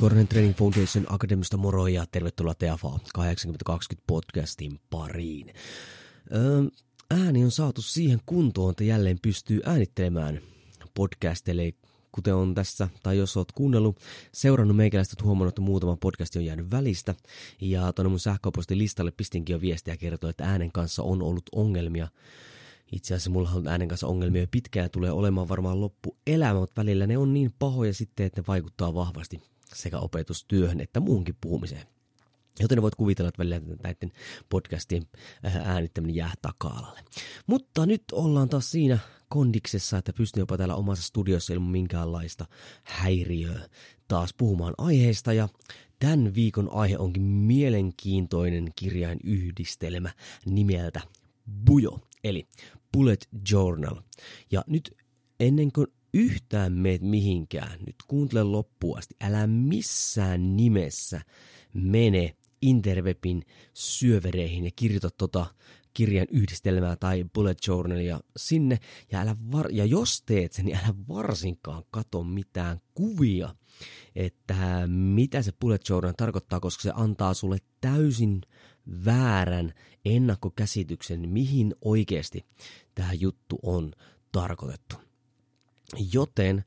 Korhonen Training Foundation Akademista moro ja tervetuloa TFA 8020 podcastin pariin. Öö, ääni on saatu siihen kuntoon, että jälleen pystyy äänittelemään podcasteille, kuten on tässä, tai jos oot kuunnellut, seurannut meikäläistä, huomannut, että muutama podcast on jäänyt välistä, ja tuonne mun sähköpostin listalle pistinkin jo viestiä ja kertoi, että äänen kanssa on ollut ongelmia. Itse asiassa mulla on äänen kanssa ongelmia jo pitkään tulee olemaan varmaan loppu elämä, mutta välillä ne on niin pahoja sitten, että ne vaikuttaa vahvasti sekä opetustyöhön että muunkin puhumiseen. Joten voit kuvitella, että välillä näiden podcastien äh, äänittäminen jää taka-alalle. Mutta nyt ollaan taas siinä kondiksessa, että pystyn jopa täällä omassa studiossa ilman minkäänlaista häiriöä taas puhumaan aiheesta. Ja tämän viikon aihe onkin mielenkiintoinen kirjain yhdistelmä nimeltä Bujo, eli Bullet Journal. Ja nyt ennen kuin yhtään meet mihinkään, nyt kuuntele loppuun asti, älä missään nimessä mene Interwebin syövereihin ja kirjoita tota kirjan yhdistelmää tai bullet journalia sinne, ja, älä var- ja jos teet sen, niin älä varsinkaan kato mitään kuvia, että mitä se bullet journal tarkoittaa, koska se antaa sulle täysin väärän ennakkokäsityksen, mihin oikeasti tämä juttu on tarkoitettu. Joten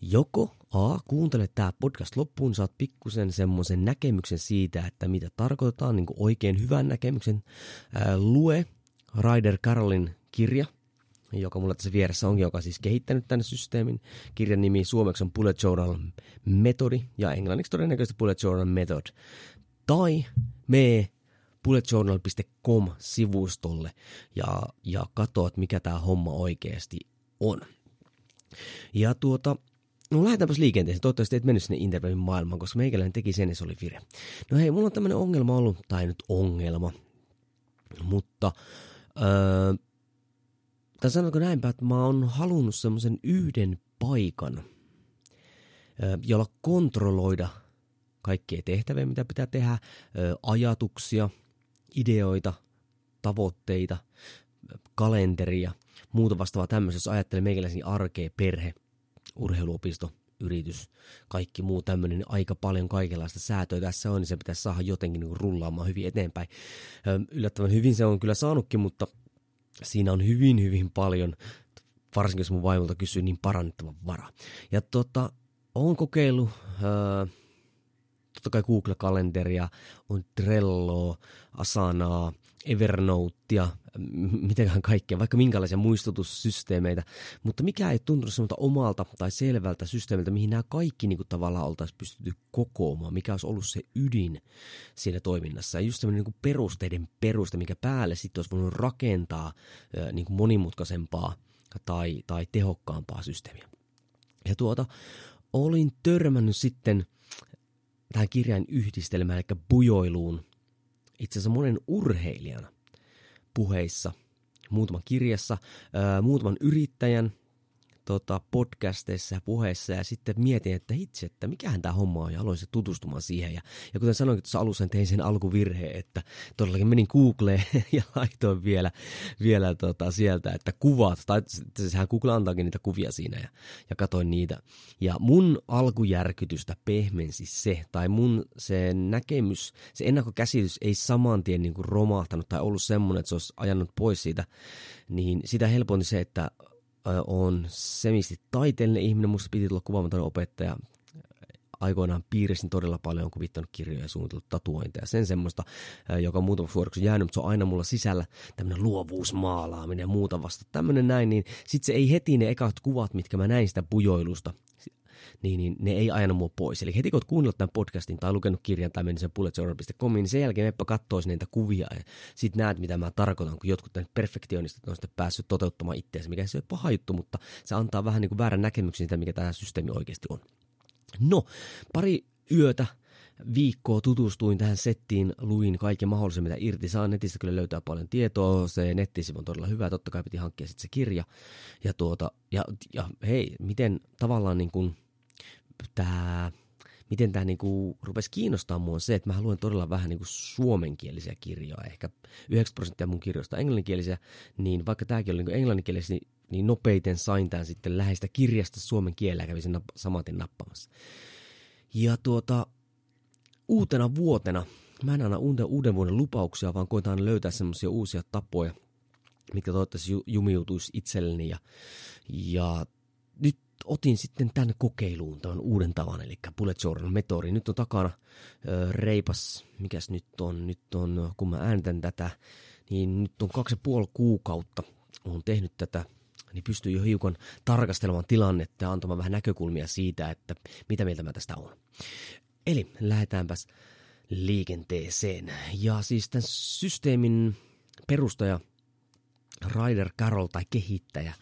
joko A, kuuntele tämä podcast loppuun, saat pikkusen semmoisen näkemyksen siitä, että mitä tarkoitetaan, niin oikein hyvän näkemyksen. Ää, lue Ryder Carrollin kirja, joka mulla tässä vieressä on, joka on siis kehittänyt tänne systeemin. Kirjan nimi suomeksi on Bullet Journal Metodi ja englanniksi todennäköisesti Bullet Journal Method. Tai me bulletjournal.com-sivustolle ja, ja katsoa, mikä tämä homma oikeasti on. Ja tuota, no lähdetäänpäs liikenteeseen. Toivottavasti et mennyt sinne internetin maailmaan, koska meikäläinen teki sen ja se oli vire. No hei, mulla on tämmönen ongelma ollut, tai nyt ongelma, mutta öö, tai sanonko näinpä, että mä oon halunnut semmoisen yhden paikan, öö, jolla kontrolloida kaikkia tehtäviä, mitä pitää tehdä, öö, ajatuksia, ideoita, tavoitteita, kalenteria – muuta vastaavaa tämmöistä, jos ajattelee meikäläisiä arkea, perhe, urheiluopisto, yritys, kaikki muu tämmöinen, niin aika paljon kaikenlaista säätöä tässä on, niin se pitäisi saada jotenkin niin rullaamaan hyvin eteenpäin. Yllättävän hyvin se on kyllä saanutkin, mutta siinä on hyvin, hyvin paljon, varsinkin jos mun vaimolta kysyy, niin parannettavan vara. Ja tota, on kokeillut, öö, totta kai Google-kalenteria, on Trelloa, Asanaa, Evernotea, mitäkään kaikkea, vaikka minkälaisia muistutussysteemeitä, mutta mikä ei tuntunut semmoista omalta tai selvältä systeemiltä, mihin nämä kaikki niin kuin, tavallaan oltaisiin pystytty kokoamaan, mikä olisi ollut se ydin siinä toiminnassa. Ja just semmoinen niin perusteiden peruste, mikä päälle sitten olisi voinut rakentaa niin kuin monimutkaisempaa tai, tai tehokkaampaa systeemiä. Ja tuota, olin törmännyt sitten tähän kirjan yhdistelmään, eli bujoiluun, itse asiassa monen urheilijan puheissa, muutaman kirjassa, muutaman yrittäjän tota, podcasteissa ja puheissa ja sitten mietin, että itse, että mikähän tämä homma on ja aloin se tutustumaan siihen. Ja, ja kuten sanoin tuossa alussa, niin tein sen alkuvirheen, että todellakin menin Googleen ja laitoin vielä, vielä tota, sieltä, että kuvat, tai sehän Google antaakin niitä kuvia siinä ja, ja katoin niitä. Ja mun alkujärkytystä pehmensi se, tai mun se näkemys, se ennakkokäsitys ei saman tien niin kuin romahtanut tai ollut semmoinen, että se olisi ajanut pois siitä, niin sitä helpointi se, että on semisti taiteellinen ihminen, musta piti tulla kuvaamaton opettaja. Aikoinaan piirisin todella paljon, kuvittanut kirjoja ja suunnitellut tatuointeja. Sen semmoista, joka muutama vuodeksi jäänyt, mutta se on aina mulla sisällä tämmöinen luovuusmaalaaminen ja muuta vasta. Tämmöinen näin, niin sit se ei heti ne ekat kuvat, mitkä mä näin sitä pujoilusta, niin, niin ne ei ajanut mua pois. Eli heti kun oot kuunnellut tämän podcastin tai lukenut kirjan tai mennyt sen bulletjournal.comiin, niin sen jälkeen meppä katsoisi niitä kuvia ja sit näet, mitä mä tarkoitan, kun jotkut perfektionistit on sitten päässyt toteuttamaan itseänsä, mikä se ei ole paha juttu, mutta se antaa vähän niin kuin väärän näkemyksen siitä, mikä tämä systeemi oikeasti on. No, pari yötä viikkoa tutustuin tähän settiin, luin kaiken mahdollisen, mitä irti saa. Netistä kyllä löytää paljon tietoa, se nettisivu on todella hyvä, totta kai piti hankkia sitten se kirja. Ja, tuota, ja, ja hei, miten tavallaan niin kuin tämä miten tämä niinku rupesi kiinnostaa mua on se, että mä luen todella vähän niinku suomenkielisiä kirjoja. Ehkä 90 prosenttia mun kirjoista englanninkielisiä, niin vaikka tämäkin oli niinku englanninkielisiä, niin, niin nopeiten sain tämän sitten läheistä kirjasta suomen kielellä, kävin sen samaten nappamassa. Ja tuota, uutena vuotena, mä en anna uuden, uuden vuoden lupauksia, vaan koitan löytää semmoisia uusia tapoja, mitkä toivottavasti jumiutuisi itselleni. Ja, ja nyt otin sitten tänne kokeiluun tämän uuden tavan, eli Bullet Journal Metodi. Nyt on takana ö, reipas, mikäs nyt on, nyt on, kun mä äänitän tätä, niin nyt on kaksi ja puoli kuukautta on tehnyt tätä niin pystyy jo hiukan tarkastelemaan tilannetta ja antamaan vähän näkökulmia siitä, että mitä mieltä mä tästä on. Eli lähdetäänpäs liikenteeseen. Ja siis tämän systeemin perustaja Ryder Carroll tai kehittäjä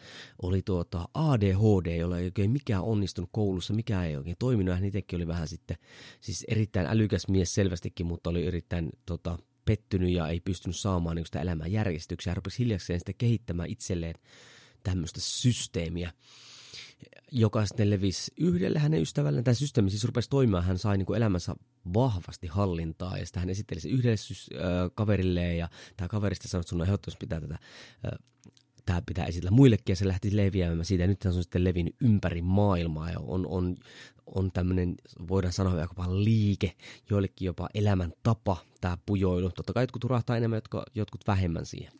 oli tuota ADHD, jolla ei oikein mikään onnistunut koulussa, mikä ei oikein toiminut. Hän itsekin oli vähän sitten, siis erittäin älykäs mies selvästikin, mutta oli erittäin tota, pettynyt ja ei pystynyt saamaan niin sitä elämän järjestyksiä. Hän rupesi hiljakseen sitten kehittämään itselleen tämmöistä systeemiä joka sitten levisi yhdelle hänen ystävälleen. Tämä systeemi siis rupesi toimimaan, hän sai niin kuin elämänsä vahvasti hallintaa ja sitten hän esitteli se yhdelle äh, kaverilleen ja tämä kaverista sanoi, että sun ehdottomasti pitää tätä äh, tämä pitää esitellä muillekin ja se lähti leviämään siitä. Ja nyt se on sitten levinnyt ympäri maailmaa ja on, on, on tämmöinen, voidaan sanoa jopa liike, joillekin jopa elämäntapa tämä pujoilu. Totta kai jotkut urahtaa enemmän, jotkut vähemmän siihen.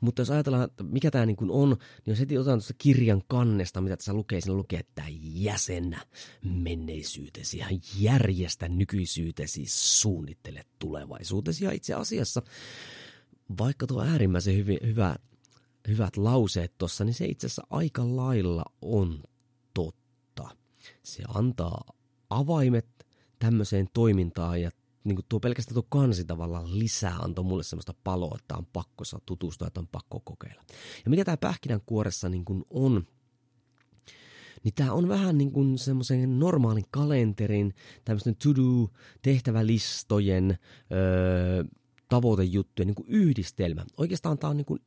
Mutta jos ajatellaan, että mikä tämä niin on, niin jos heti otetaan tuosta kirjan kannesta, mitä tässä lukee, siinä lukee, että jäsennä menneisyytesi ja järjestä nykyisyytesi, suunnittele tulevaisuutesi. Ja itse asiassa, vaikka tuo äärimmäisen hyvi, hyvä, hyvät lauseet tuossa, niin se itse asiassa aika lailla on totta. Se antaa avaimet tämmöiseen toimintaan ja niin kuin tuo pelkästään tuo kansi tavallaan lisää antoi mulle semmoista paloa, että on pakko saa tutustua, että on pakko kokeilla. Ja mikä tämä pähkinänkuoressa niin kuin on, niin tämä on vähän niin kuin semmoisen normaalin kalenterin, tämmöisten to-do, tehtävälistojen, öö, tavoitejuttujen niin kuin yhdistelmä. Oikeastaan tämä on niin kuin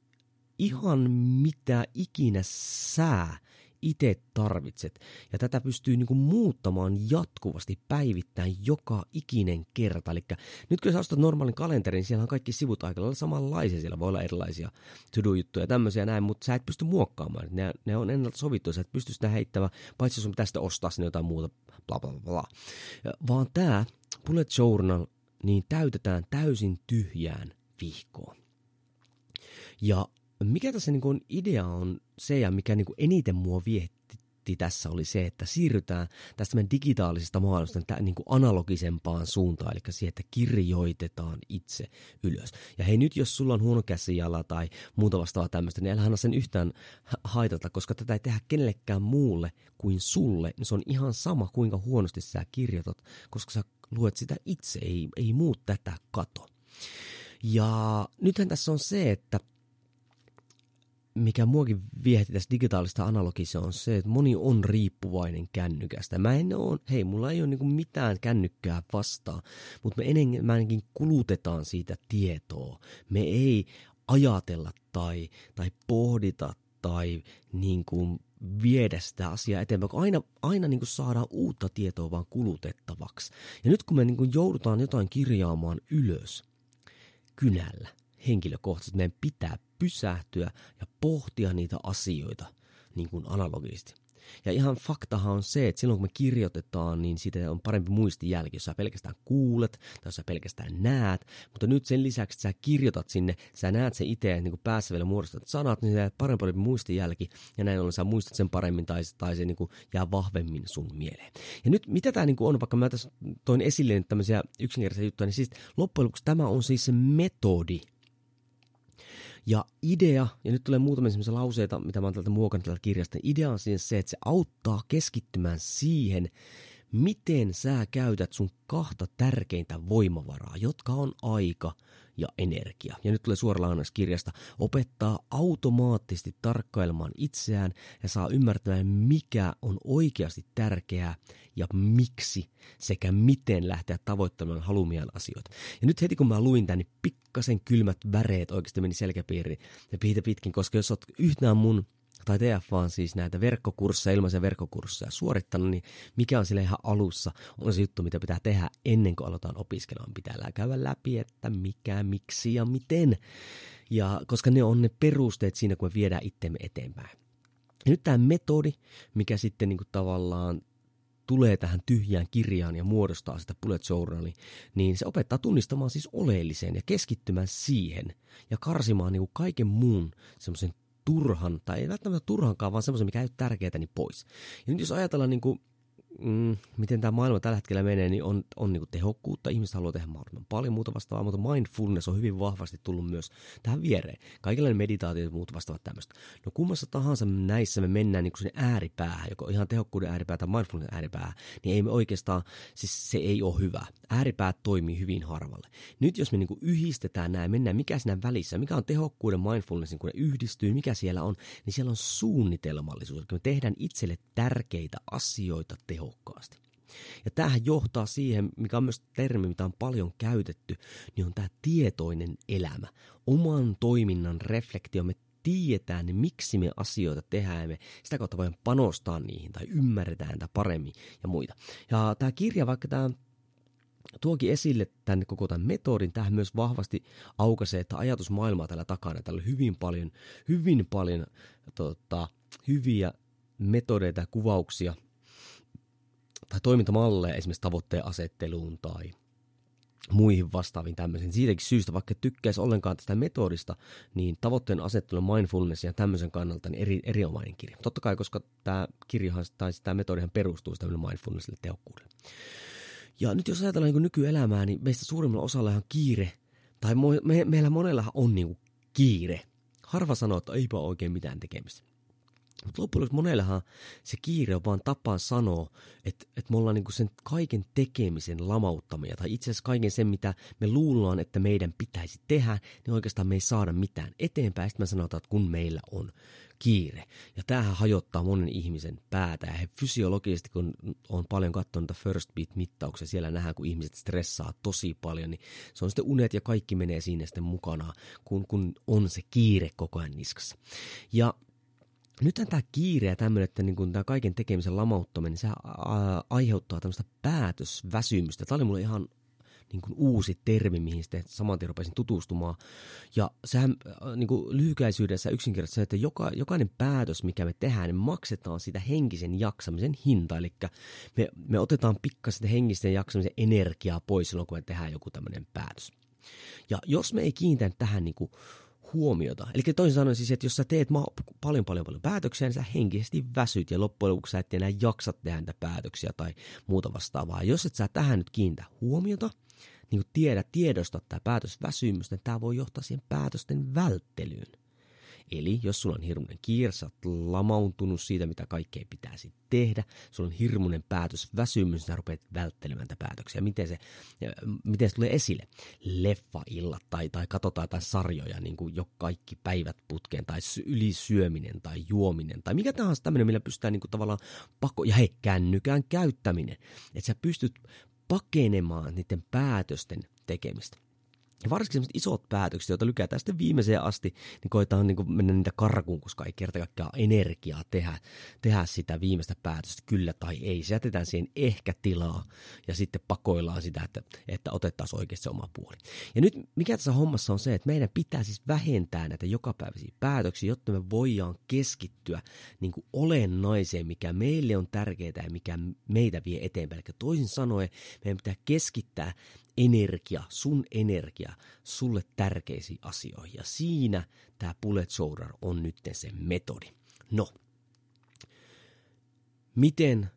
ihan mitä ikinä sää itse tarvitset. Ja tätä pystyy niin kuin muuttamaan jatkuvasti päivittäin joka ikinen kerta. Eli nyt kun sä ostat normaalin kalenterin, siellä on kaikki sivut aika lailla samanlaisia. Siellä voi olla erilaisia to-do-juttuja ja tämmöisiä näin, mutta sä et pysty muokkaamaan. Ne, ne on ennalta sovittu, sä et pysty sitä heittämään, paitsi sun tästä ostaa sinne jotain muuta, bla bla bla. Vaan tämä Bullet Journal, niin täytetään täysin tyhjään vihkoon. Ja mikä tässä niin kuin idea on se ja mikä niin kuin eniten mua vietti tässä oli se, että siirrytään tästä meidän digitaalisesta maailmasta niin kuin analogisempaan suuntaan, eli siihen, että kirjoitetaan itse ylös. Ja hei nyt, jos sulla on huono käsijala tai muuta vastaavaa tämmöistä, niin älä sen yhtään haitata, koska tätä ei tehdä kenellekään muulle kuin sulle. Niin se on ihan sama, kuinka huonosti sä kirjoitat, koska sä luet sitä itse, ei, ei muut tätä kato. Ja nythän tässä on se, että mikä muakin viehti tässä digitaalista analogissa on se, että moni on riippuvainen kännykästä. Mä en ole, hei, mulla ei ole niinku mitään kännykkää vastaan, mutta me enemmänkin kulutetaan siitä tietoa. Me ei ajatella tai, tai pohdita tai niin kuin viedä sitä asiaa eteenpäin, kun aina, aina niin kuin saadaan uutta tietoa vaan kulutettavaksi. Ja nyt kun me niin kuin joudutaan jotain kirjaamaan ylös kynällä, henkilökohtaisesti, meidän pitää pysähtyä ja pohtia niitä asioita niin kuin analogisesti. Ja ihan faktahan on se, että silloin kun me kirjoitetaan, niin siitä on parempi muistijälki, jos sä pelkästään kuulet tai jos sä pelkästään näet. Mutta nyt sen lisäksi, että sä kirjoitat sinne, sä näet sen itse niin kuin päässä vielä muodostat sanat, niin se parempi, parempi muistijälki ja näin ollen sä muistat sen paremmin tai, tai se niin kuin jää vahvemmin sun mieleen. Ja nyt mitä tämä niin kuin on, vaikka mä tässä toin esille tämmöisiä yksinkertaisia juttuja, niin siis loppujen lopuksi tämä on siis se metodi, Ja idea, ja nyt tulee muutamia sellaisia lauseita, mitä mä oon täältä muokannut täältä kirjasta. Idea on siis se, että se auttaa keskittymään siihen, miten sä käytät sun kahta tärkeintä voimavaraa, jotka on aika ja energia. Ja nyt tulee suora lainaus kirjasta. Opettaa automaattisesti tarkkailemaan itseään ja saa ymmärtämään, mikä on oikeasti tärkeää ja miksi sekä miten lähteä tavoittamaan halumiaan asioita. Ja nyt heti kun mä luin tämän, niin pikkasen kylmät väreet oikeasti meni selkäpiiriin ja pitkin, koska jos oot yhtään mun tai TF on siis näitä verkkokursseja, ilmaisia verkkokursseja suorittanut, niin mikä on sille ihan alussa, on se juttu, mitä pitää tehdä ennen kuin aloitetaan opiskelemaan. Pitää käydä läpi, että mikä, miksi ja miten. Ja koska ne on ne perusteet siinä, kun me viedään itsemme eteenpäin. Ja nyt tämä metodi, mikä sitten niin tavallaan tulee tähän tyhjään kirjaan ja muodostaa sitä bullet journalia, niin se opettaa tunnistamaan siis oleelliseen ja keskittymään siihen ja karsimaan niin kaiken muun semmoisen turhan, tai ei välttämättä turhankaan, vaan semmoisen, mikä ei ole tärkeää, niin pois. Ja nyt jos ajatellaan niin kuin mm, miten tämä maailma tällä hetkellä menee, niin on, on niin tehokkuutta. Ihmiset haluaa tehdä mahdollisimman paljon muuta vastaavaa, mutta mindfulness on hyvin vahvasti tullut myös tähän viereen. Kaikenlainen meditaatio ja muut vastaavat tämmöistä. No kummassa tahansa näissä me mennään niin sinne ääripäähän, joko ihan tehokkuuden ääripää tai mindfulness ääripäähän, niin ei me oikeastaan, siis se ei ole hyvä. Ääripäät toimii hyvin harvalle. Nyt jos me niin yhdistetään nämä, mennään mikä siinä välissä, mikä on tehokkuuden mindfulnessin, kun ne yhdistyy, mikä siellä on, niin siellä on suunnitelmallisuus. Eli me tehdään itselle tärkeitä asioita tehokkuutta tehokkaasti. Ja tämähän johtaa siihen, mikä on myös termi, mitä on paljon käytetty, niin on tämä tietoinen elämä. Oman toiminnan reflektio, me tiedetään, niin miksi me asioita tehdään ja me sitä kautta voidaan panostaa niihin tai ymmärretään niitä paremmin ja muita. Ja tämä kirja, vaikka tämä tuokin esille tänne koko tämän metodin, tähän myös vahvasti aukaisee, että ajatusmaailmaa tällä takana. Täällä on hyvin paljon, hyvin paljon tota, hyviä metodeita ja kuvauksia – tai toimintamalleja esimerkiksi tavoitteen asetteluun tai muihin vastaaviin tämmöisiin. Siitäkin syystä, vaikka tykkäisi ollenkaan tästä metodista, niin tavoitteen asettelu, mindfulness ja tämmöisen kannalta niin eri, erinomainen kirja. Totta kai, koska tämä kirjahan tai tämä metodihan perustuu tämmöinen mindfulnessille tehokkuudelle. Ja nyt jos ajatellaan niin nykyelämää, niin meistä suurimmalla osalla on kiire, tai me, meillä monellahan on niin kiire. Harva sanoo, että eipä oikein mitään tekemistä. Mutta loppujen lopuksi monellehan se kiire on vaan tapa sanoa, että, että me ollaan niinku sen kaiken tekemisen lamauttamia, tai itse asiassa kaiken sen, mitä me luullaan, että meidän pitäisi tehdä, niin oikeastaan me ei saada mitään eteenpäin. Sitten me sanotaan, että kun meillä on kiire. Ja tämähän hajottaa monen ihmisen päätä. Ja he fysiologisesti, kun on paljon katsonut First Beat-mittauksia, siellä nähdään, kun ihmiset stressaa tosi paljon, niin se on sitten unet ja kaikki menee siinä sitten mukana, kun, kun on se kiire koko ajan niskassa. Ja nyt tämä kiire ja tämmöinen, että niin tämä kaiken tekemisen lamauttaminen, niin se aiheuttaa tämmöistä päätösväsymystä. Tämä oli mulle ihan niin kuin uusi termi, mihin sitten saman tien rupesin tutustumaan. Ja sehän niin kuin lyhykäisyydessä yksinkertaisesti se, että joka, jokainen päätös, mikä me tehdään, niin maksetaan sitä henkisen jaksamisen hinta. Eli me, me otetaan pikkasen henkisen jaksamisen energiaa pois silloin, kun me tehdään joku tämmöinen päätös. Ja jos me ei kiinnitä tähän niin kuin huomiota. Eli toisin sanoen siis, että jos sä teet ma- paljon paljon paljon päätöksiä, niin sä henkisesti väsyt ja loppujen lopuksi sä et enää jaksa tehdä niitä päätöksiä tai muuta vastaavaa. Jos et sä tähän nyt kiinnitä huomiota, niin kun tiedä, tiedosta tämä päätösväsymys, niin tämä voi johtaa siihen päätösten välttelyyn. Eli jos sulla on hirmuinen kiire, sä oot lamauntunut siitä, mitä kaikkea pitäisi tehdä, sulla on hirmuinen päätös, väsymys, sä rupeat välttelemään näitä päätöksiä. Miten se, miten se tulee esille? Leffaillat tai, tai katsotaan jotain sarjoja, niin kuin jo kaikki päivät putkeen, tai ylisyöminen tai juominen, tai mikä tahansa tämmöinen, millä pystytään niin kuin tavallaan pakko, ja hei, kännykään käyttäminen. Että sä pystyt pakenemaan niiden päätösten tekemistä. Ja varsinkin sellaiset isot päätökset, joita lykätään sitten viimeiseen asti, niin koetaan niin kuin mennä niitä karkuun, koska ei kerta kaikkiaan energiaa tehdä, tehdä sitä viimeistä päätöstä, kyllä tai ei. Se jätetään siihen ehkä tilaa ja sitten pakoillaan sitä, että, että otettaisiin oikeasti se oma puoli. Ja nyt mikä tässä hommassa on se, että meidän pitää siis vähentää näitä jokapäiväisiä päätöksiä, jotta me voidaan keskittyä niin kuin olennaiseen, mikä meille on tärkeää ja mikä meitä vie eteenpäin. Eli toisin sanoen meidän pitää keskittää energia, sun energia sulle tärkeisiin asioihin. Ja siinä tämä bullet shoulder on nyt se metodi. No, miten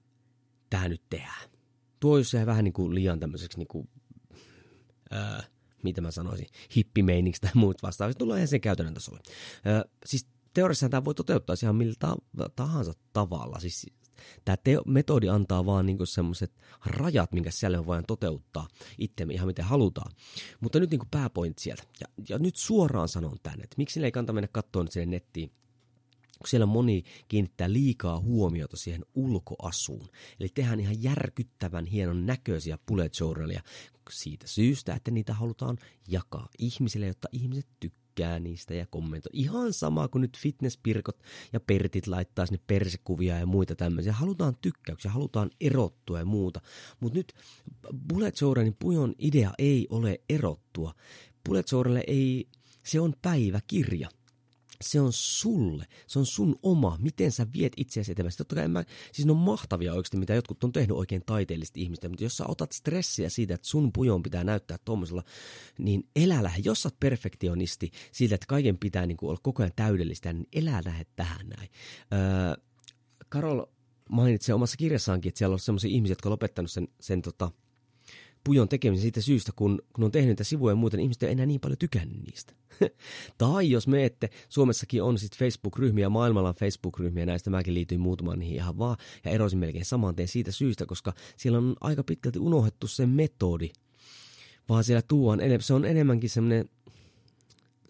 tämä nyt tehdään? Tuo jos vähän niin kuin liian tämmöiseksi niin kuin, ää, mitä mä sanoisin, hippimeiniksi tai muut vastaavat, tullaan ihan sen käytännön tasolle. Ö, siis teoriassa tämä voi toteuttaa ihan millä tahansa tavalla. Siis tämä metodi antaa vaan niinku semmoiset rajat, minkä siellä voidaan toteuttaa itsemme ihan miten halutaan. Mutta nyt niinku pääpoint sieltä. Ja, ja nyt suoraan sanon tänne, että miksi ei kannata mennä katsoa nyt sinne nettiin kun siellä moni kiinnittää liikaa huomiota siihen ulkoasuun. Eli tehdään ihan järkyttävän hienon näköisiä bullet journalia siitä syystä, että niitä halutaan jakaa ihmisille, jotta ihmiset tykkää niistä ja kommentoi. Ihan sama kuin nyt fitnesspirkot ja pertit laittaa sinne persekuvia ja muita tämmöisiä. Halutaan tykkäyksiä, halutaan erottua ja muuta. Mutta nyt bullet journalin pujon idea ei ole erottua. Bullet journal ei, se on päiväkirja se on sulle, se on sun oma, miten sä viet itseäsi eteenpäin. Totta kai mä, siis ne on mahtavia oikeasti, mitä jotkut on tehnyt oikein taiteellisesti ihmistä, mutta jos sä otat stressiä siitä, että sun pujon pitää näyttää tuommoisella, niin elä lähde, jos sä oot perfektionisti siitä, että kaiken pitää niin olla koko ajan täydellistä, niin elä lähde tähän näin. Öö, Karol mainitsee omassa kirjassaankin, että siellä on sellaisia ihmisiä, jotka on lopettanut sen, sen tota, pujon tekemisen siitä syystä, kun, kun on tehnyt niitä sivuja ja muuta, niin ihmiset ei enää niin paljon tykännyt niistä. tai jos me ette, Suomessakin on sitten Facebook-ryhmiä, maailmalla on Facebook-ryhmiä, näistä mäkin liityin muutamaan niihin ihan vaan, ja erosin melkein saman tien siitä syystä, koska siellä on aika pitkälti unohdettu se metodi, vaan siellä tuon, se on enemmänkin semmoinen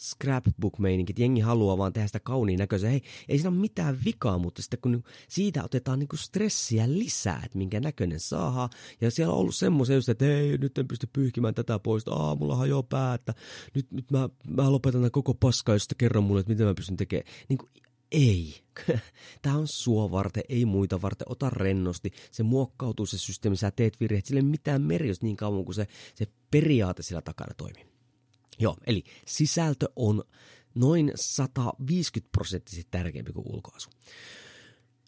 scrapbook-meininki, että jengi haluaa vaan tehdä sitä kauniin näköisen. Hei, ei siinä ole mitään vikaa, mutta sitten kun siitä otetaan niinku stressiä lisää, että minkä näköinen saadaan. Ja siellä on ollut semmoisia just, että ei, nyt en pysty pyyhkimään tätä pois, aa, mulla hajoaa pää, että nyt, nyt mä, mä lopetan tämän koko paskaa, jos kerron mulle, että miten mä pystyn tekemään. Niin kuin, ei. Tämä on sua varten, ei muita varten. Ota rennosti. Se muokkautuu se systeemi, sä teet virheet. Sillä ei mitään merkitystä niin kauan kuin se, se periaate sillä takana toimii. Joo, eli sisältö on noin 150 prosenttisesti tärkeämpi kuin ulkoasu.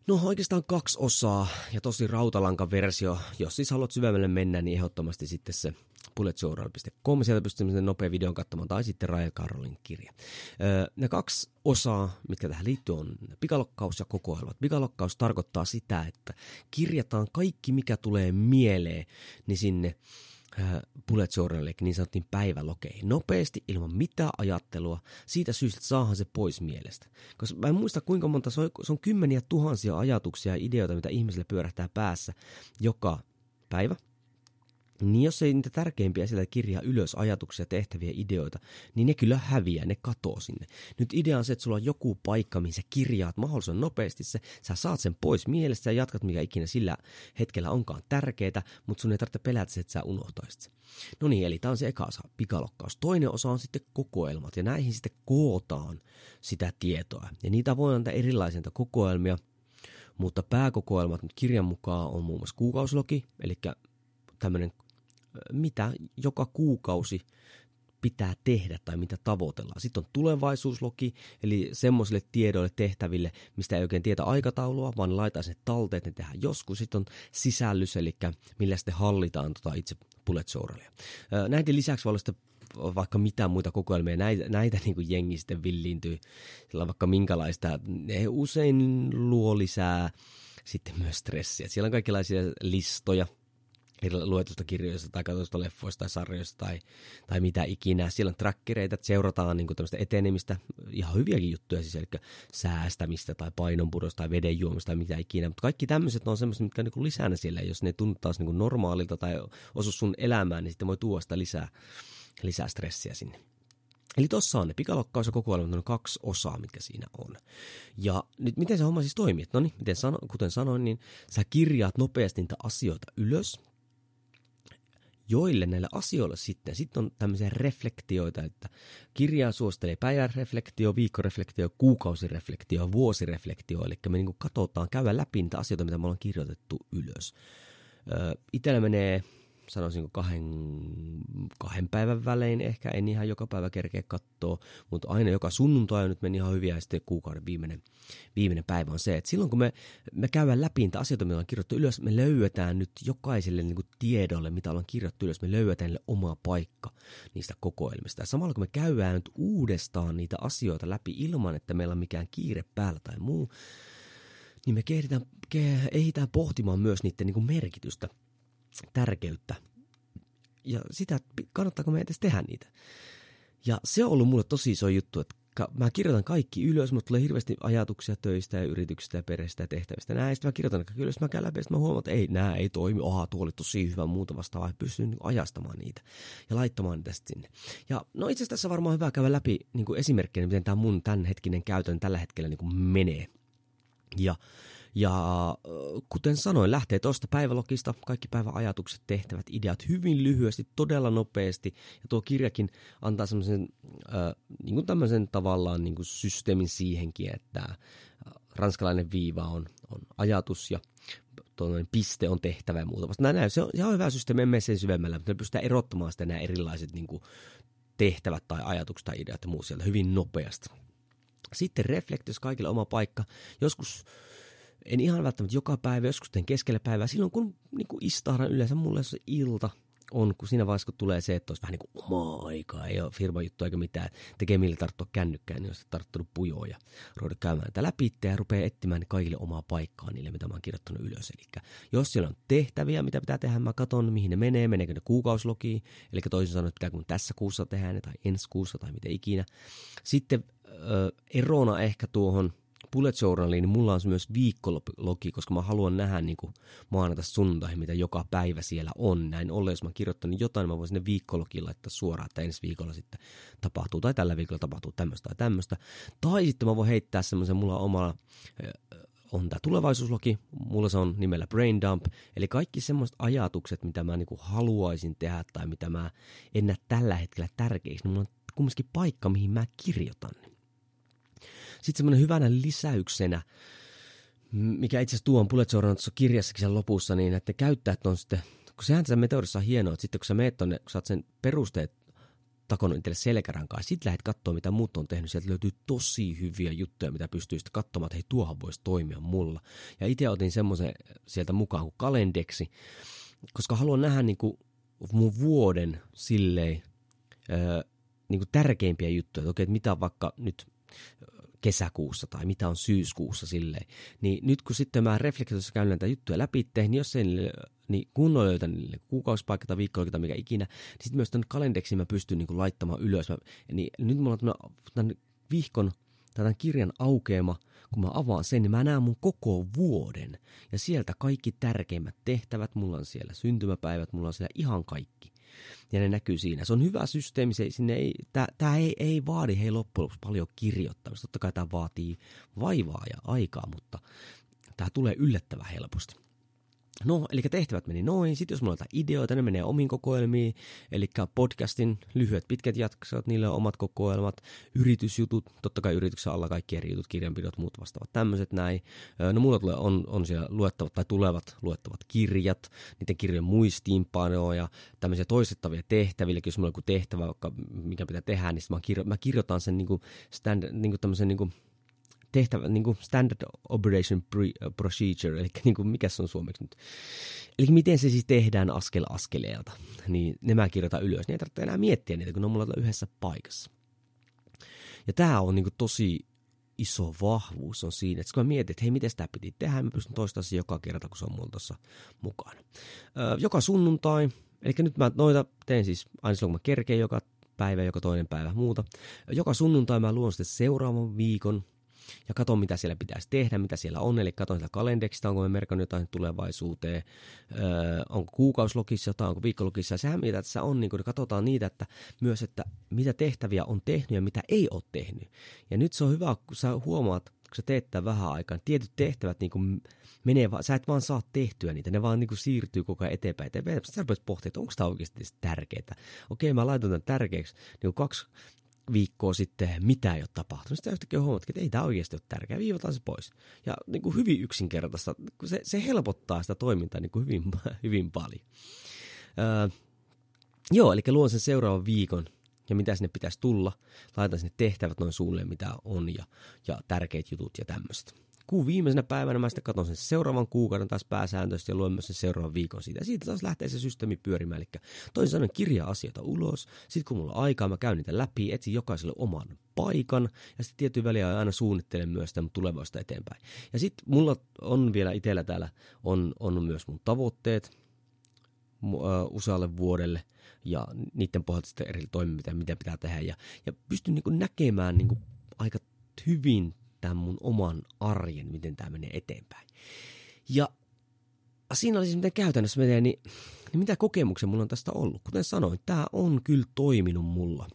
No oikeastaan kaksi osaa ja tosi rautalanka versio. Jos siis haluat syvemmälle mennä, niin ehdottomasti sitten se bulletjournal.com, sieltä pystyy sen nopea videon katsomaan, tai sitten Raja Karolin kirja. Öö, ne kaksi osaa, mitkä tähän liittyy, on pikalokkaus ja kokoelmat. Pikalokkaus tarkoittaa sitä, että kirjataan kaikki, mikä tulee mieleen, niin sinne bullet journal, niin sanottiin päivälokeihin, nopeasti, ilman mitään ajattelua, siitä syystä, saahan se pois mielestä. Koska mä en muista kuinka monta, se on, se on kymmeniä tuhansia ajatuksia ja ideoita, mitä ihmisille pyörähtää päässä joka päivä, niin jos ei niitä tärkeimpiä sieltä kirjaa ylös ajatuksia, tehtäviä, ideoita, niin ne kyllä häviää, ne katoo sinne. Nyt idea on se, että sulla on joku paikka, mihin sä kirjaat mahdollisimman nopeasti se, sä saat sen pois mielestä ja jatkat mikä ikinä sillä hetkellä onkaan tärkeää, mutta sun ei tarvitse pelätä että sä unohtaisit se. No niin, eli tämä on se eka osa, pikalokkaus. Toinen osa on sitten kokoelmat ja näihin sitten kootaan sitä tietoa. Ja niitä voi antaa erilaisia kokoelmia, mutta pääkokoelmat nyt kirjan mukaan on muun muassa kuukausilogi, eli tämmöinen mitä joka kuukausi pitää tehdä tai mitä tavoitellaan. Sitten on tulevaisuuslogi, eli semmoisille tiedoille, tehtäville, mistä ei oikein tietä aikataulua, vaan laitetaan ne talteet, ne tehdään joskus. Sitten on sisällys, eli millä sitten hallitaan tota itse bullet journalia. Näiden lisäksi voi olla vaikka mitä muita kokoelmia, näitä, näitä niin kuin jengi sitten villiintyy, sillä vaikka minkälaista, ne usein luo lisää sitten myös stressiä. Siellä on kaikenlaisia listoja, luetusta kirjoista tai katsotusta leffoista tai sarjoista tai, tai mitä ikinä. Siellä on trackereita, että seurataan niin tämmöistä etenemistä, ihan hyviäkin juttuja, siis eli säästämistä tai painonpudosta tai veden juomista tai mitä ikinä. Mutta kaikki tämmöiset on semmoiset, mitkä on niin lisänä siellä. Jos ne tuntuu taas niin normaalilta tai osu sun elämään, niin sitten voi tuoda sitä lisää, lisää stressiä sinne. Eli tuossa on ne pikalokkaus ja kokoelmat, on kaksi osaa, mitkä siinä on. Ja nyt miten se homma siis toimii? No niin, miten sano, kuten sanoin, niin sä kirjaat nopeasti niitä asioita ylös, joille näillä asioilla sitten, sitten on tämmöisiä reflektioita, että kirjaa suostelee päiväreflektio, viikkoreflektio, kuukausireflektio, vuosireflektio, eli me niin katsotaan, käydään läpi niitä asioita, mitä me ollaan kirjoitettu ylös. Itellä menee sanoisinko kahden, kahden päivän välein ehkä, en ihan joka päivä kerkeä katsoa, mutta aina joka sunnuntai nyt meni ihan hyviä. Ja sitten kuukauden viimeinen, viimeinen päivä on se, että silloin kun me, me käydään läpi niitä asioita, mitä on kirjoittu ylös, me löydetään nyt jokaiselle niin kuin tiedolle, mitä ollaan kirjoittu ylös, me löydetään niille oma paikka niistä kokoelmista. Ja samalla kun me käydään nyt uudestaan niitä asioita läpi ilman, että meillä on mikään kiire päällä tai muu, niin me kehditään, ehditään pohtimaan myös niiden niin kuin merkitystä tärkeyttä. ja sitä, kannattaako me edes tehdä niitä. Ja se on ollut mulle tosi iso juttu, että mä kirjoitan kaikki ylös, mutta tulee hirveästi ajatuksia töistä ja yrityksistä ja perheistä ja tehtävistä. Näistä mä kirjoitan kaikki ylös, mä käyn läpi, mä huomaan, että ei, nämä ei toimi, oha, tuo oli tosi hyvä muuta vastaavaa, pystyn niin ajastamaan niitä ja laittamaan niitä sinne. Ja no itse asiassa tässä varmaan hyvä käydä läpi niin kuin esimerkkinä, miten tämä mun tämänhetkinen käytön tällä hetkellä niin menee. Ja ja kuten sanoin, lähtee tuosta päivälogista, kaikki päivän ajatukset, tehtävät, ideat hyvin lyhyesti, todella nopeasti. Ja tuo kirjakin antaa semmoisen äh, niin tämmöisen tavallaan niin kuin systeemin siihenkin, että ranskalainen viiva on, on ajatus ja tuollainen piste on tehtävä ja muuta. Vasta näin, se on ihan hyvä systeemi, emme sen syvemmällä, mutta me pystytään erottamaan sitten nämä erilaiset niin kuin tehtävät tai ajatukset tai ideat ja muu sieltä hyvin nopeasti. Sitten reflektios kaikille oma paikka. Joskus en ihan välttämättä joka päivä, joskus teen keskellä päivää, silloin kun niin kuin istahdan yleensä mulle se ilta on, kun siinä vaiheessa kun tulee se, että olisi vähän niin kuin omaa aikaa, ei ole firma juttu eikä mitään, tekee millä tarttua kännykkään, niin olisi tarttunut pujoa ja ruveta käymään tätä läpi ja rupeaa etsimään kaikille omaa paikkaa niille, mitä mä oon kirjoittanut ylös. Eli jos siellä on tehtäviä, mitä pitää tehdä, mä katson, mihin ne menee, meneekö ne kuukauslogiin, eli toisin sanoen, että kun tässä kuussa tehdään ne tai ensi kuussa tai miten ikinä. Sitten ö, erona ehkä tuohon bullet journaliin, niin mulla on myös viikkologi, koska mä haluan nähdä niin maanantaista sunnuntaihin, mitä joka päivä siellä on. Näin ollen, jos mä kirjoittanut jotain, mä voin sinne viikkologiin laittaa suoraan, että ensi viikolla sitten tapahtuu, tai tällä viikolla tapahtuu tämmöistä tai tämmöistä. Tai sitten mä voin heittää semmoisen, mulla omalla on tämä tulevaisuuslogi, mulla se on nimellä Brain Dump, eli kaikki semmoiset ajatukset, mitä mä niinku haluaisin tehdä tai mitä mä en näe tällä hetkellä tärkeiksi, niin mulla on kumminkin paikka, mihin mä kirjoitan. Sitten semmoinen hyvänä lisäyksenä, mikä itse asiassa tuon Bullet tuossa kirjassakin sen lopussa, niin että käyttäjät on sitten, kun sehän tässä metodissa on hienoa, että sitten kun sä meet tonne, kun sä oot sen perusteet takonut itselle selkärankaa, sitten lähdet katsoa, mitä muut on tehnyt. Sieltä löytyy tosi hyviä juttuja, mitä pystyy sitten katsomaan, että hei, tuohan voisi toimia mulla. Ja itse otin semmoisen sieltä mukaan kuin kalendeksi, koska haluan nähdä niin kuin mun vuoden silleen, öö, niin kuin tärkeimpiä juttuja. Että okei, että mitä vaikka nyt kesäkuussa tai mitä on syyskuussa silleen. Niin nyt kun sitten mä reflektiossa käyn näitä juttuja läpi, niin jos sen niin kun on löytänyt niille kuukausipaikka tai viikko tai mikä ikinä, niin sitten myös tämän kalendeksi mä pystyn niin kuin laittamaan ylös. Mä, niin nyt mulla on tämän vihkon tai tämän kirjan aukeama, kun mä avaan sen, niin mä näen mun koko vuoden. Ja sieltä kaikki tärkeimmät tehtävät, mulla on siellä syntymäpäivät, mulla on siellä ihan kaikki ja ne näkyy siinä. Se on hyvä systeemi, se, sinne ei, tämä ei, ei vaadi hei loppujen lopuksi paljon kirjoittamista. Totta kai tämä vaatii vaivaa ja aikaa, mutta tämä tulee yllättävän helposti. No, eli tehtävät meni noin. Sitten jos mulla on ideoita, ne menee omiin kokoelmiin. Eli podcastin lyhyet pitkät jaksot, niillä on omat kokoelmat. Yritysjutut, totta kai yrityksen alla kaikki eri jutut, kirjanpidot, muut vastaavat tämmöiset näin. No mulla tulee, on, on siellä luettavat tai tulevat luettavat kirjat, niiden kirjojen muistiinpanoja, tämmöisiä toistettavia tehtäviä. Eli jos mulla on joku tehtävä, mikä pitää tehdä, niin mä, kirjo, mä kirjoitan sen niin kuin stand, niin kuin tämmöisen niin kuin tehtävä, niin kuin standard operation pre, procedure, eli niin kuin, mikä se on suomeksi nyt. Eli miten se siis tehdään askel askeleelta, niin ne mä kirjoitan ylös, niin ei tarvitse enää miettiä niitä, kun ne on mulla yhdessä paikassa. Ja tämä on niin kuin tosi iso vahvuus on siinä, että kun mä mietin, että hei, miten sitä piti tehdä, mä pystyn toistamaan sen joka kerta, kun se on mulla tuossa mukana. Öö, joka sunnuntai, eli nyt mä noita teen siis aina silloin, kun mä kerkeen joka päivä, joka toinen päivä muuta. Joka sunnuntai mä luon sitten seuraavan viikon ja katson, mitä siellä pitäisi tehdä, mitä siellä on. Eli katson sitä kalendeksista, onko me merkannut jotain tulevaisuuteen, öö, onko kuukauslogissa jotain, onko viikkologissa. Ja sehän, mitä tässä on, niin kun katsotaan niitä, että myös, että mitä tehtäviä on tehnyt ja mitä ei ole tehnyt. Ja nyt se on hyvä, kun sä huomaat, kun sä teet tämän vähän aikaa, niin tietyt tehtävät niin kuin menee, sä et vaan saa tehtyä niitä, ne vaan niin kuin siirtyy koko ajan eteenpäin. eteenpäin. Sä rupeat pohtimaan, että onko tämä oikeasti tärkeää. Okei, mä laitan tämän tärkeäksi niin kaksi viikkoa sitten mitä ei ole tapahtunut. Sitten yhtäkkiä huomaat, että ei tämä oikeasti ole tärkeää, viivataan se pois. Ja niin kuin hyvin yksinkertaista, se, se helpottaa sitä toimintaa niin kuin hyvin, hyvin paljon. Öö, joo, eli luon sen seuraavan viikon ja mitä sinne pitäisi tulla. Laitan sinne tehtävät noin suunnilleen, mitä on ja, ja tärkeät jutut ja tämmöistä kuun viimeisenä päivänä mä sitten katson sen seuraavan kuukauden taas pääsääntöisesti ja luen myös sen seuraavan viikon siitä. Ja siitä taas lähtee se systeemi pyörimään. Eli toisin sanoen kirjaa asioita ulos. Sitten kun mulla on aikaa, mä käyn niitä läpi, etsin jokaiselle oman paikan. Ja sitten tietyn väliä aina suunnittelen myös sitä tulevaista eteenpäin. Ja sitten mulla on vielä itsellä täällä on, on myös mun tavoitteet, usealle vuodelle ja niiden pohjalta sitten eri toimenpiteitä, mitä pitää tehdä. Ja, ja pystyn niin näkemään niin aika hyvin tämän mun oman arjen, miten tämä menee eteenpäin. Ja siinä oli siis, miten käytännössä menee, niin, niin mitä kokemuksia mulla on tästä ollut. Kuten sanoin, tämä on kyllä toiminut mulla.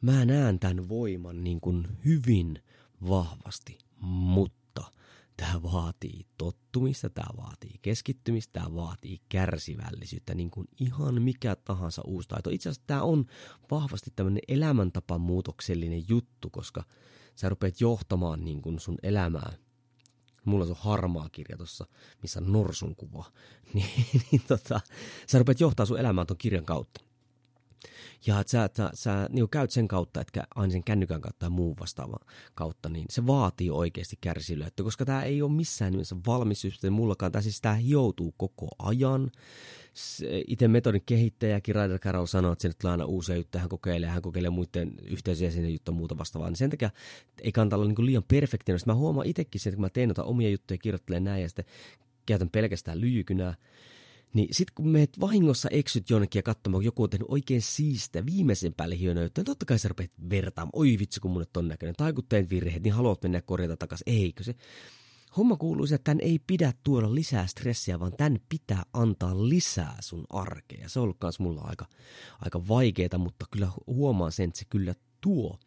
Mä näen tämän voiman niin kuin hyvin vahvasti, mutta tämä vaatii tottumista, tämä vaatii keskittymistä, tämä vaatii kärsivällisyyttä, niin kuin ihan mikä tahansa uusi taito. Itse asiassa tämä on vahvasti tämmöinen elämäntapamuutoksellinen juttu, koska sä rupeat johtamaan niin kuin sun elämää mulla on harmaa kirja tuossa, missä on norsun kuva, niin, niin tota, sä rupeat johtaa sun elämää ton kirjan kautta. Ja että sä, sä, sä niin käyt sen kautta, että aina sen kännykän kautta tai muun vastaavan kautta, niin se vaatii oikeasti kärsivällisyyttä, koska tämä ei ole missään nimessä valmis systeemi mullakaan. Tämä siis tämä hioutuu koko ajan itse metodin kehittäjä Ryder Carroll sanoo, että sinne tulee aina uusia juttuja, hän kokeilee, hän kokeilee muiden sinne juttuja muuta vastaavaa. Niin sen takia ei kannata olla niin liian perfektinen. Mä huomaan itsekin sen, että kun mä teen noita omia juttuja, kirjoittelen näin ja sitten käytän pelkästään lyijykynää, niin sitten kun meet vahingossa eksyt jonnekin ja katsomaan, kun joku on tehnyt oikein siistä viimeisen päälle hienojuttuja, niin totta kai sä rupeat vertaamaan, oi vitsi kun mun on näköinen. Tai kun teet virheet, niin haluat mennä korjata takaisin. Eikö se? Homma kuuluu että tämän ei pidä tuoda lisää stressiä, vaan tämän pitää antaa lisää sun arkeen. Ja se on ollut myös mulla aika, aika vaikeaa, mutta kyllä huomaan sen, että se kyllä tuo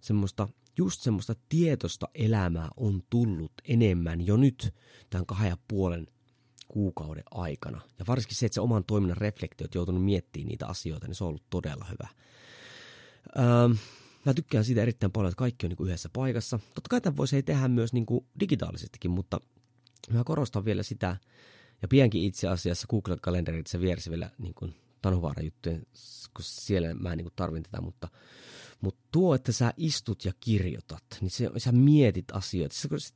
semmoista, just semmoista tietoista elämää on tullut enemmän jo nyt tämän kahden ja puolen kuukauden aikana. Ja varsinkin se, että se oman toiminnan reflektiot joutunut miettimään niitä asioita, niin se on ollut todella hyvä. Öö, Mä tykkään siitä erittäin paljon, että kaikki on niin kuin yhdessä paikassa. Totta kai tämän voisi tehdä myös niin kuin digitaalisestikin, mutta mä korostan vielä sitä, ja pienkin itse asiassa Google-kalenterit vieressä vielä niin kuin Tanhuvaara-juttujen, kun siellä mä en niin tarvin tätä, mutta mutta tuo, että sä istut ja kirjoitat, niin se, sä mietit asioita. Sitten sit,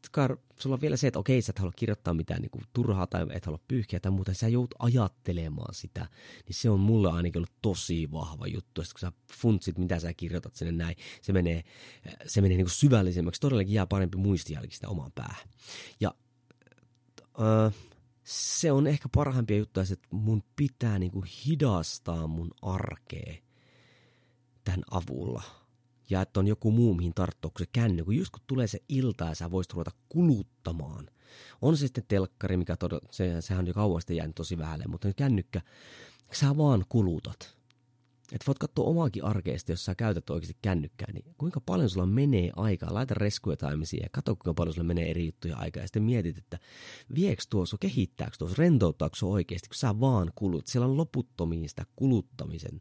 sulla on vielä se, että okei, sä et halua kirjoittaa mitään niin kuin, turhaa tai et halua pyyhkiä tai muuta, sä joudut ajattelemaan sitä, niin se on mulle ainakin ollut tosi vahva juttu. Sitten kun sä funtsit, mitä sä kirjoitat sinne näin, se menee, se menee niin kuin syvällisemmäksi. Todellakin jää parempi muistijälki sitä omaan päähän. Ja äh, se on ehkä parhaimpia juttuja, että mun pitää niin kuin hidastaa mun arkea tämän avulla. Ja että on joku muu, mihin tarttuu, kun se känny. Kun just kun tulee se ilta ja sä voisit ruveta kuluttamaan. On se sitten telkkari, mikä todella, se, sehän on jo kauan sitten jäänyt tosi vähälle, mutta nyt kännykkä, sä vaan kulutat. Että voit katsoa omaakin arkeista, jos sä käytät oikeasti kännykkää, niin kuinka paljon sulla menee aikaa. Laita reskuja taimisia ja katso, kuinka paljon sulla menee eri juttuja aikaa. Ja sitten mietit, että vieks tuossa, kehittääkö tuossa, rentouttaako oikeasti, kun sä vaan kulut. Siellä on loputtomiin sitä kuluttamisen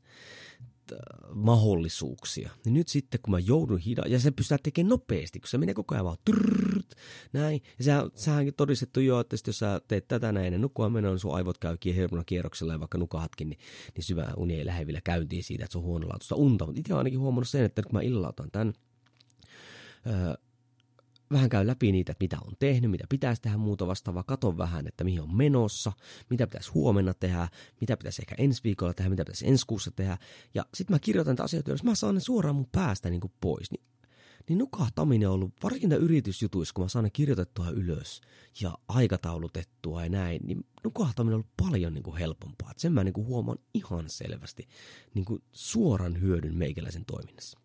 mahdollisuuksia. Niin nyt sitten, kun mä joudun hidaan, ja se pystytään tekemään nopeasti, kun se menee koko ajan vaan trrrt, näin. Ja sehän, sehän on todistettu jo, että jos sä teet tätä näin ennen nukkua menoa, niin sun aivot käy kierroksella, ja vaikka nukahatkin, niin, niin syvä uni ei lähde vielä käyntiin siitä, että se on huonolaatuista unta. Mutta itse olen ainakin huomannut sen, että kun mä illalla otan tämän, öö, vähän käy läpi niitä, että mitä on tehnyt, mitä pitäisi tehdä muuta vastaavaa, katon vähän, että mihin on menossa, mitä pitäisi huomenna tehdä, mitä pitäisi ehkä ensi viikolla tehdä, mitä pitäisi ensi kuussa tehdä. Ja sitten mä kirjoitan näitä asioita, jos mä saan ne suoraan mun päästä niin kuin pois, niin, niin nukahtaminen on ollut, varsinkin yritysjutuissa, kun mä saan ne kirjoitettua ylös ja aikataulutettua ja näin, niin nukahtaminen on ollut paljon niin kuin helpompaa. Et sen mä niin kuin huomaan ihan selvästi niin kuin suoran hyödyn meikäläisen toiminnassa.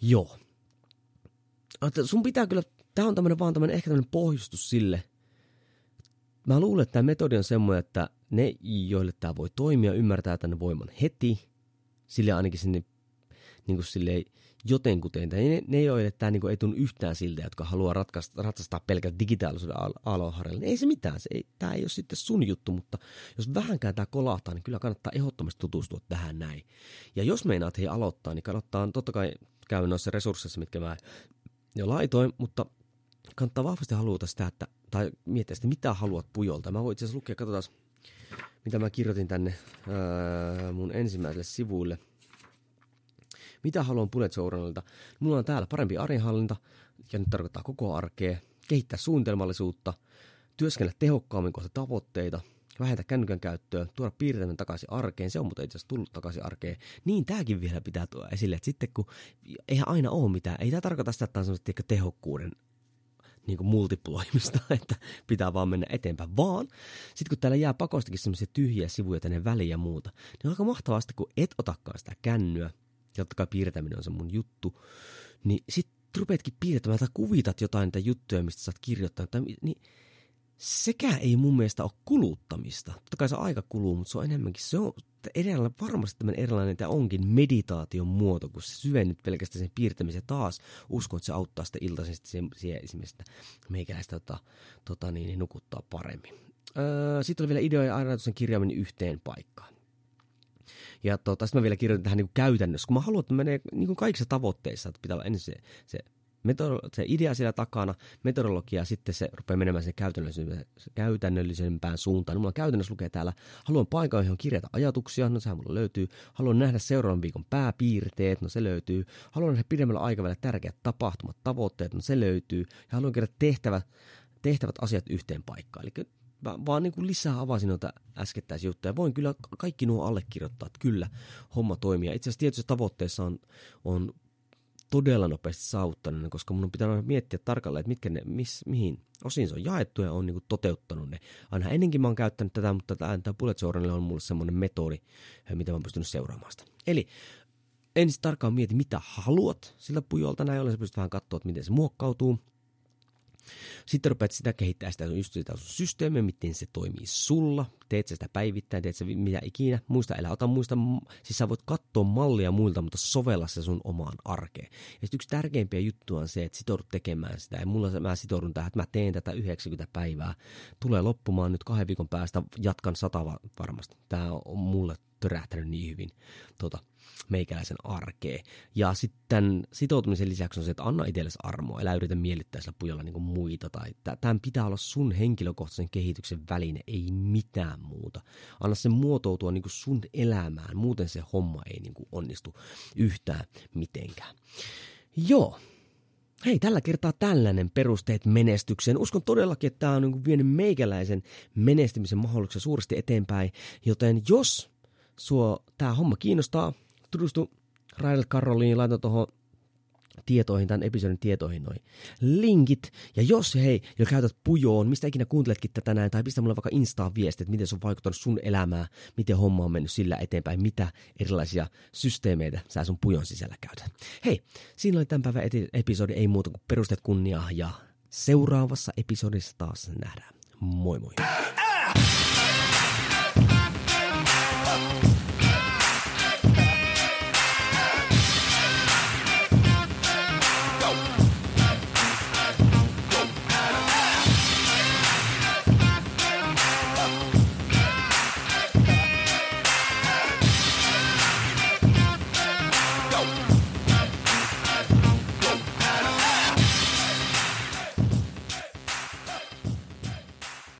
Joo, että sun pitää kyllä, tämä on tämmöinen vaan tämmöinen ehkä tämmöinen pohjustus sille. Mä luulen, että tämä metodi on semmoinen, että ne, joille tämä voi toimia, ymmärtää tämän voiman heti, sille ainakin sinne niin kuin sille jotenkuten, tai ne, ne joille tämä niin ei tunnu yhtään siltä, jotka haluaa ratkaista, ratsastaa pelkät digitaalisuuden aloharjalle, niin ei se mitään, se ei, tämä ei ole sitten sun juttu, mutta jos vähänkään tämä kolahtaa, niin kyllä kannattaa ehdottomasti tutustua tähän näin. Ja jos meinaat hei aloittaa, niin kannattaa totta kai käydä noissa resursseissa, mitkä mä jo laitoin, mutta kannattaa vahvasti haluta sitä, että, tai miettiä sitä, mitä haluat pujolta. Mä voin itse asiassa lukea, katsotaan, mitä mä kirjoitin tänne ää, mun ensimmäiselle sivuille. Mitä haluan bullet journalilta? Mulla on täällä parempi arjenhallinta, ja nyt tarkoittaa koko arkea, kehittää suunnitelmallisuutta, työskennellä tehokkaammin kohta tavoitteita – vähentä kännykän käyttöä, tuoda piirtäminen takaisin arkeen, se on mutta itse asiassa tullut takaisin arkeen, niin tämäkin vielä pitää tuoda esille, että sitten kun eihän aina ole mitään, ei tämä tarkoita sitä, että tämä on tehokkuuden niin kuin multiploimista, että pitää vaan mennä eteenpäin, vaan sitten kun täällä jää pakostakin semmoisia tyhjiä sivuja tänne väliin ja muuta, niin on aika mahtavaa sitten, kun et otakaan sitä kännyä, ja totta kai piirtäminen on se mun juttu, niin sitten rupeatkin piirtämään tai kuvitat jotain niitä juttuja, mistä sä oot kirjoittanut, tai, niin sekä ei mun mielestä ole kuluttamista. Totta kai se aika kuluu, mutta se on enemmänkin, se on edellä, varmasti tämmöinen erilainen, tämä onkin meditaation muoto, kun se syvennyt pelkästään sen piirtämisen taas. Uskon, että se auttaa sitä iltaisin siihen, siihen esimerkiksi meikäläistä tota, tota, niin, niin, nukuttaa paremmin. Öö, sitten oli vielä idea ja ajatuksen kirjaaminen yhteen paikkaan. Ja tota, sitten mä vielä kirjoitin tähän niin käytännössä, kun mä haluan, että menee niin kuin kaikissa tavoitteissa, että pitää olla ensin se, se se idea siellä takana, metodologia, sitten se rupeaa menemään sen käytännöllisempään suuntaan. Mulla käytännössä lukee täällä, haluan paikan, johon kirjata ajatuksia, no sehän mulla löytyy. Haluan nähdä seuraavan viikon pääpiirteet, no se löytyy. Haluan nähdä pidemmällä aikavälillä tärkeät tapahtumat, tavoitteet, no se löytyy. Ja haluan kirjata tehtävät, tehtävät asiat yhteen paikkaan. Eli vaan niin kuin lisää avasin noita äskettäisiä juttuja. Voin kyllä kaikki nuo allekirjoittaa, että kyllä homma toimii. Itse asiassa tietyissä tavoitteissa on, on todella nopeasti saavuttanut koska mun pitää miettiä tarkalleen, että mitkä ne, miss, mihin osiin se on jaettu ja on niin kuin toteuttanut ne. Aina ennenkin mä oon käyttänyt tätä, mutta tämä, tämä Bullet Journal on mulle semmoinen metodi, mitä mä oon pystynyt seuraamaan sitä. Eli ensin tarkkaan mieti, mitä haluat siltä pujolta, näin ollen sä pystyt vähän katsoa, että miten se muokkautuu. Sitten rupeat sitä kehittää sitä just sitä systeemiä, miten se toimii sulla. Teet sitä päivittäin, teet se mitä ikinä. Muista, älä ota muista. Siis sä voit katsoa mallia muilta, mutta sovella se sun omaan arkeen. Ja sitten yksi tärkeimpiä juttuja on se, että sitoudut tekemään sitä. Ja mulla mä sitoudun tähän, että mä teen tätä 90 päivää. Tulee loppumaan nyt kahden viikon päästä. Jatkan sata varmasti. Tämä on mulle törähtänyt niin hyvin tota, meikäläisen arkeen. Ja sitten sitoutumisen lisäksi on se, että anna itsellesi armoa, älä yritä miellyttää sillä pujalla niin muita. Tai tämän pitää olla sun henkilökohtaisen kehityksen väline, ei mitään muuta. Anna sen muotoutua niin sun elämään, muuten se homma ei niin onnistu yhtään mitenkään. Joo, Hei, tällä kertaa tällainen perusteet menestykseen. Uskon todellakin, että tämä on niin vienyt meikäläisen menestymisen mahdollisuuksia suuresti eteenpäin. Joten jos sua tämä homma kiinnostaa, tutustu Raidel Karoliin, laita tuohon tietoihin, tämän episodin tietoihin noin linkit. Ja jos hei, jo käytät pujoon, mistä ikinä kuunteletkin tätä näin, tai pistä mulle vaikka Instaan viesti, että miten se on vaikuttanut sun elämää, miten homma on mennyt sillä eteenpäin, mitä erilaisia systeemeitä sä sun pujon sisällä käytät. Hei, siinä oli tämän päivän episodi, ei muuta kuin perusteet kunniaa, ja seuraavassa episodissa taas nähdään. Moi moi!